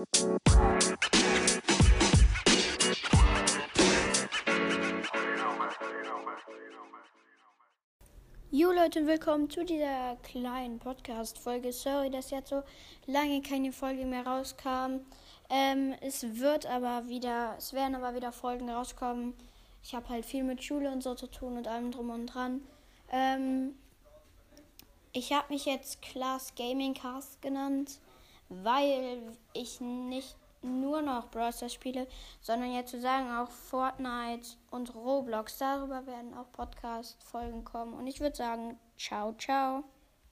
Jo Leute, willkommen zu dieser kleinen Podcast-Folge. Sorry, dass jetzt so lange keine Folge mehr rauskam. Ähm, es wird aber wieder, es werden aber wieder Folgen rauskommen. Ich habe halt viel mit Schule und so zu tun und allem drum und dran. Ähm, ich habe mich jetzt Class Gaming Cast genannt, weil ich nicht nur noch Brawl Stars spiele, sondern jetzt zu sagen auch Fortnite und Roblox. Darüber werden auch Podcast-Folgen kommen. Und ich würde sagen, ciao, ciao.